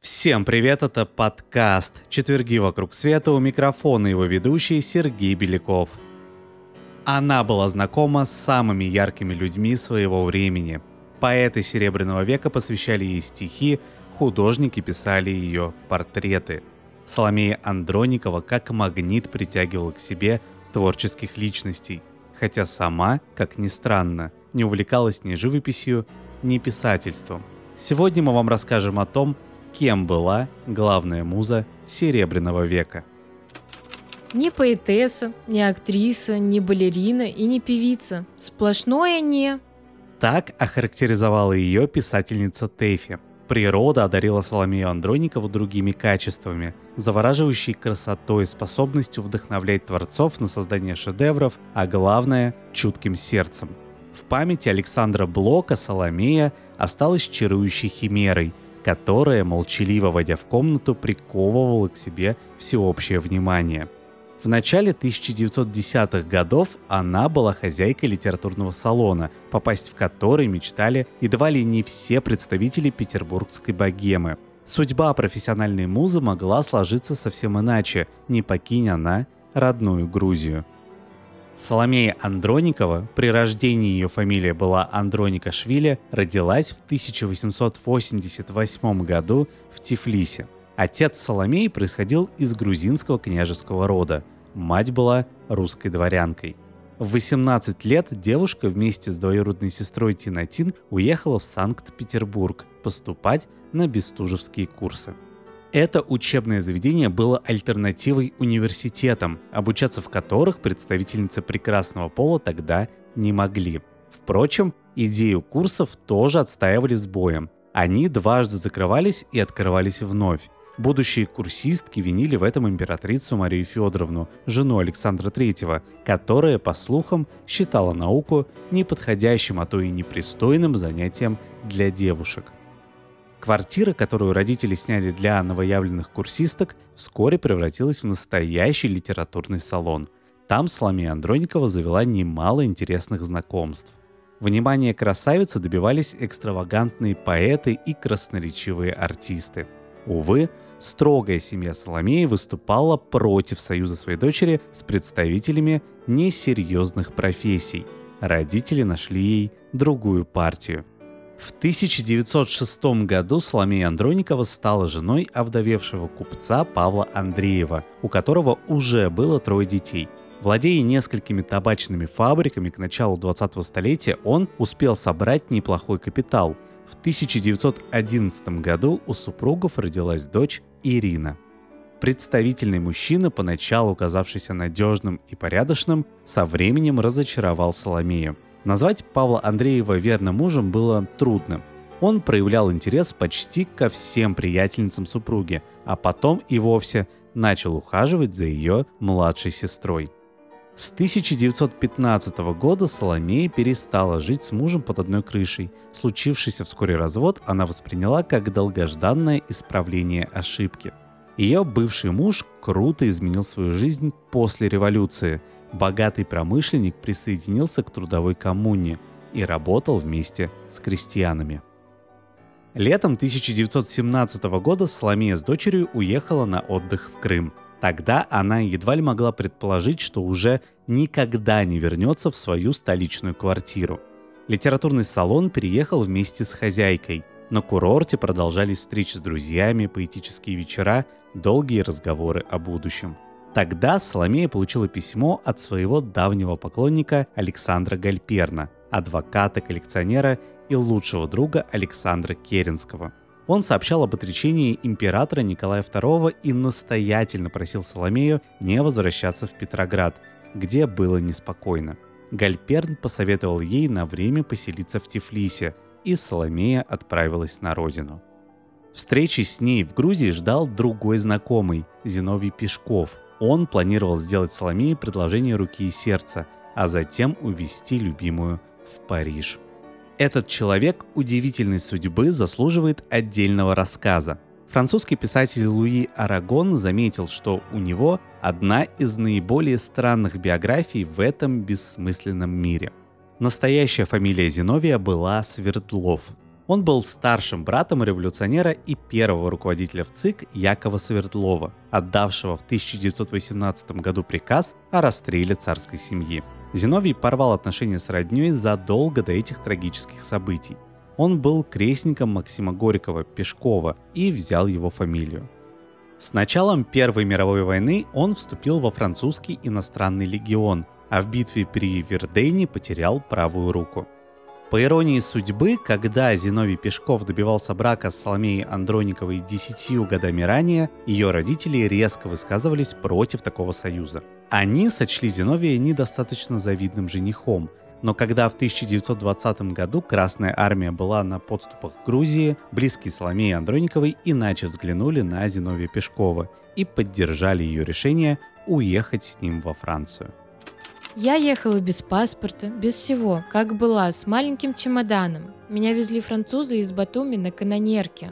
Всем привет, это подкаст «Четверги вокруг света» у микрофона его ведущий Сергей Беляков. Она была знакома с самыми яркими людьми своего времени. Поэты Серебряного века посвящали ей стихи, художники писали ее портреты. Соломея Андроникова как магнит притягивала к себе творческих личностей, хотя сама, как ни странно, не увлекалась ни живописью, ни писательством. Сегодня мы вам расскажем о том, кем была главная муза Серебряного века. Ни поэтесса, ни актриса, ни балерина и ни певица. Сплошное «не». Так охарактеризовала ее писательница Тэфи. Природа одарила Соломею Андроникову другими качествами, завораживающей красотой, способностью вдохновлять творцов на создание шедевров, а главное – чутким сердцем. В памяти Александра Блока Соломея осталась чарующей химерой – которая, молчаливо войдя в комнату, приковывала к себе всеобщее внимание. В начале 1910-х годов она была хозяйкой литературного салона, попасть в который мечтали едва ли не все представители петербургской богемы. Судьба профессиональной музы могла сложиться совсем иначе, не покинь она родную Грузию – Соломея Андроникова, при рождении ее фамилия была Андроникашвили, родилась в 1888 году в Тифлисе. Отец Соломеи происходил из грузинского княжеского рода. Мать была русской дворянкой. В 18 лет девушка вместе с двоюродной сестрой Тинатин уехала в Санкт-Петербург поступать на бестужевские курсы. Это учебное заведение было альтернативой университетам, обучаться в которых представительницы прекрасного пола тогда не могли. Впрочем, идею курсов тоже отстаивали с боем. Они дважды закрывались и открывались вновь. Будущие курсистки винили в этом императрицу Марию Федоровну, жену Александра III, которая, по слухам, считала науку неподходящим, а то и непристойным занятием для девушек. Квартира, которую родители сняли для новоявленных курсисток, вскоре превратилась в настоящий литературный салон. Там Соломея Андроникова завела немало интересных знакомств. Внимание красавицы добивались экстравагантные поэты и красноречивые артисты. Увы, строгая семья Соломеи выступала против союза своей дочери с представителями несерьезных профессий. Родители нашли ей другую партию – в 1906 году Соломея Андроникова стала женой овдовевшего купца Павла Андреева, у которого уже было трое детей. Владея несколькими табачными фабриками к началу 20-го столетия, он успел собрать неплохой капитал. В 1911 году у супругов родилась дочь Ирина. Представительный мужчина, поначалу казавшийся надежным и порядочным, со временем разочаровал Соломею – Назвать Павла Андреева верным мужем было трудно. Он проявлял интерес почти ко всем приятельницам супруги, а потом и вовсе начал ухаживать за ее младшей сестрой. С 1915 года Соломея перестала жить с мужем под одной крышей. Случившийся вскоре развод она восприняла как долгожданное исправление ошибки. Ее бывший муж круто изменил свою жизнь после революции – богатый промышленник присоединился к трудовой коммуне и работал вместе с крестьянами. Летом 1917 года Соломея с дочерью уехала на отдых в Крым. Тогда она едва ли могла предположить, что уже никогда не вернется в свою столичную квартиру. Литературный салон переехал вместе с хозяйкой. На курорте продолжались встречи с друзьями, поэтические вечера, долгие разговоры о будущем – Тогда Соломея получила письмо от своего давнего поклонника Александра Гальперна, адвоката-коллекционера и лучшего друга Александра Керенского. Он сообщал об отречении императора Николая II и настоятельно просил Соломею не возвращаться в Петроград, где было неспокойно. Гальперн посоветовал ей на время поселиться в Тифлисе, и Соломея отправилась на родину. Встречи с ней в Грузии ждал другой знакомый, Зиновий Пешков, он планировал сделать Соломее предложение руки и сердца, а затем увезти любимую в Париж. Этот человек удивительной судьбы заслуживает отдельного рассказа. Французский писатель Луи Арагон заметил, что у него одна из наиболее странных биографий в этом бессмысленном мире. Настоящая фамилия Зиновия была Свердлов. Он был старшим братом революционера и первого руководителя в ЦИК Якова Свердлова, отдавшего в 1918 году приказ о расстреле царской семьи. Зиновий порвал отношения с родней задолго до этих трагических событий. Он был крестником Максима Горького Пешкова и взял его фамилию. С началом Первой мировой войны он вступил во французский иностранный легион, а в битве при Вердейне потерял правую руку. По иронии судьбы, когда Зиновий Пешков добивался брака с Соломеей Андрониковой десятью годами ранее, ее родители резко высказывались против такого союза. Они сочли Зиновия недостаточно завидным женихом, но когда в 1920 году Красная Армия была на подступах к Грузии, близкие Соломеи Андрониковой иначе взглянули на Зиновия Пешкова и поддержали ее решение уехать с ним во Францию. Я ехала без паспорта, без всего, как была, с маленьким чемоданом. Меня везли французы из Батуми на канонерке.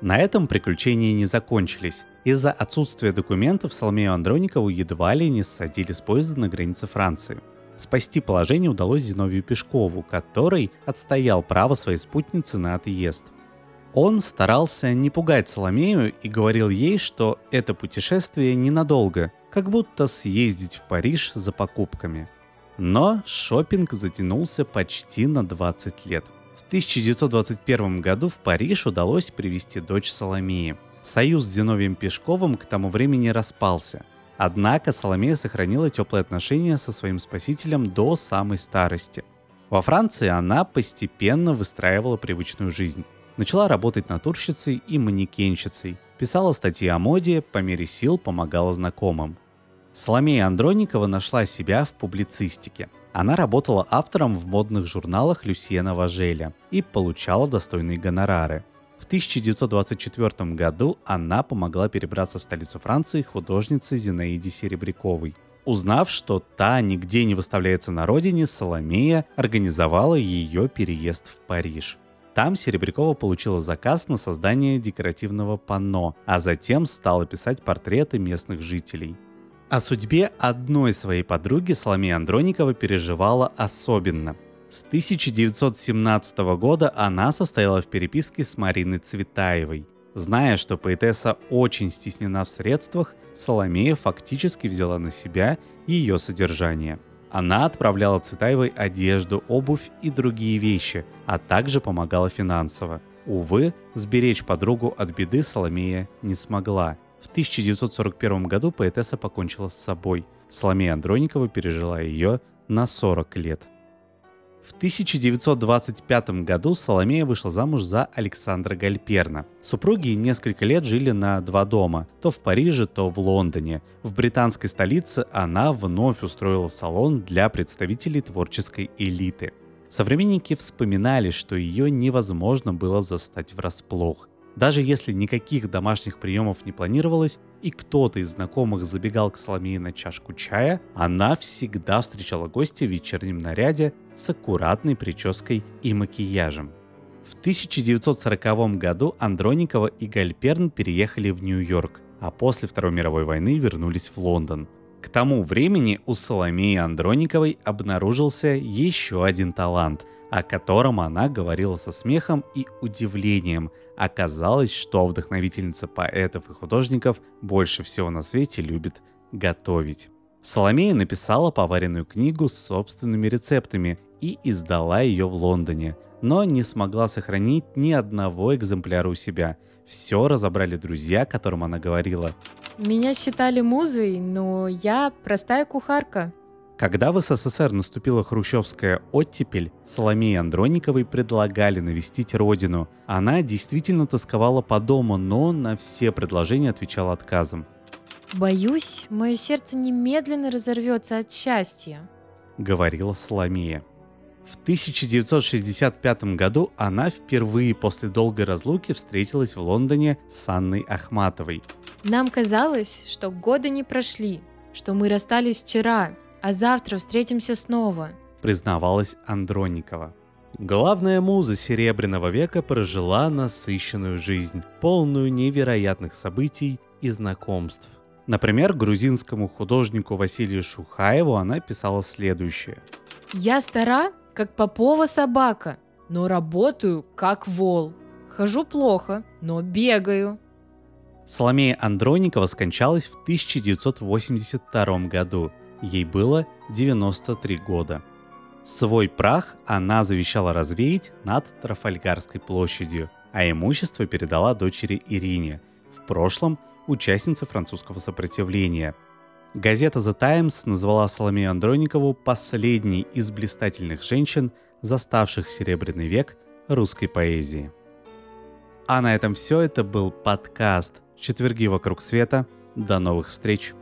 На этом приключения не закончились. Из-за отсутствия документов Соломею Андроникову едва ли не ссадили с поезда на границе Франции. Спасти положение удалось Зиновию Пешкову, который отстоял право своей спутницы на отъезд. Он старался не пугать Соломею и говорил ей, что это путешествие ненадолго – как будто съездить в Париж за покупками. Но шопинг затянулся почти на 20 лет. В 1921 году в Париж удалось привести дочь Соломеи. Союз с Зиновием Пешковым к тому времени распался. Однако Соломея сохранила теплые отношения со своим спасителем до самой старости. Во Франции она постепенно выстраивала привычную жизнь. Начала работать натурщицей и манекенщицей, писала статьи о моде, по мере сил помогала знакомым. Соломея Андроникова нашла себя в публицистике. Она работала автором в модных журналах Люсьена Важеля и получала достойные гонорары. В 1924 году она помогла перебраться в столицу Франции художнице Зинаиде Серебряковой. Узнав, что та нигде не выставляется на родине, Соломея организовала ее переезд в Париж. Там Серебрякова получила заказ на создание декоративного панно, а затем стала писать портреты местных жителей. О судьбе одной своей подруги Соломея Андроникова переживала особенно. С 1917 года она состояла в переписке с Мариной Цветаевой. Зная, что поэтесса очень стеснена в средствах, Соломея фактически взяла на себя ее содержание. Она отправляла Цветаевой одежду, обувь и другие вещи, а также помогала финансово. Увы, сберечь подругу от беды Соломея не смогла. В 1941 году поэтесса покончила с собой. Соломея Андроникова пережила ее на 40 лет. В 1925 году Соломея вышла замуж за Александра Гальперна. Супруги несколько лет жили на два дома, то в Париже, то в Лондоне. В британской столице она вновь устроила салон для представителей творческой элиты. Современники вспоминали, что ее невозможно было застать врасплох. Даже если никаких домашних приемов не планировалось, и кто-то из знакомых забегал к Соломее на чашку чая, она всегда встречала гостя в вечернем наряде с аккуратной прической и макияжем. В 1940 году Андроникова и Гальперн переехали в Нью-Йорк, а после Второй мировой войны вернулись в Лондон. К тому времени у Соломеи Андрониковой обнаружился еще один талант, о котором она говорила со смехом и удивлением. Оказалось, что вдохновительница поэтов и художников больше всего на свете любит готовить. Соломея написала поваренную книгу с собственными рецептами и издала ее в Лондоне, но не смогла сохранить ни одного экземпляра у себя. Все разобрали друзья, которым она говорила. Меня считали музой, но я простая кухарка. Когда в СССР наступила хрущевская оттепель, Соломее Андрониковой предлагали навестить родину. Она действительно тосковала по дому, но на все предложения отвечала отказом. «Боюсь, мое сердце немедленно разорвется от счастья», — говорила Соломея. В 1965 году она впервые после долгой разлуки встретилась в Лондоне с Анной Ахматовой. «Нам казалось, что годы не прошли, что мы расстались вчера, а завтра встретимся снова», признавалась Андроникова. Главная муза Серебряного века прожила насыщенную жизнь, полную невероятных событий и знакомств. Например, грузинскому художнику Василию Шухаеву она писала следующее. «Я стара, как попова собака, но работаю, как вол. Хожу плохо, но бегаю». Соломея Андроникова скончалась в 1982 году. Ей было 93 года. Свой прах она завещала развеять над Трафальгарской площадью, а имущество передала дочери Ирине, в прошлом участнице французского сопротивления. Газета The Times назвала Соломею Андроникову последней из блистательных женщин, заставших Серебряный век русской поэзии. А на этом все. Это был подкаст «Четверги вокруг света». До новых встреч!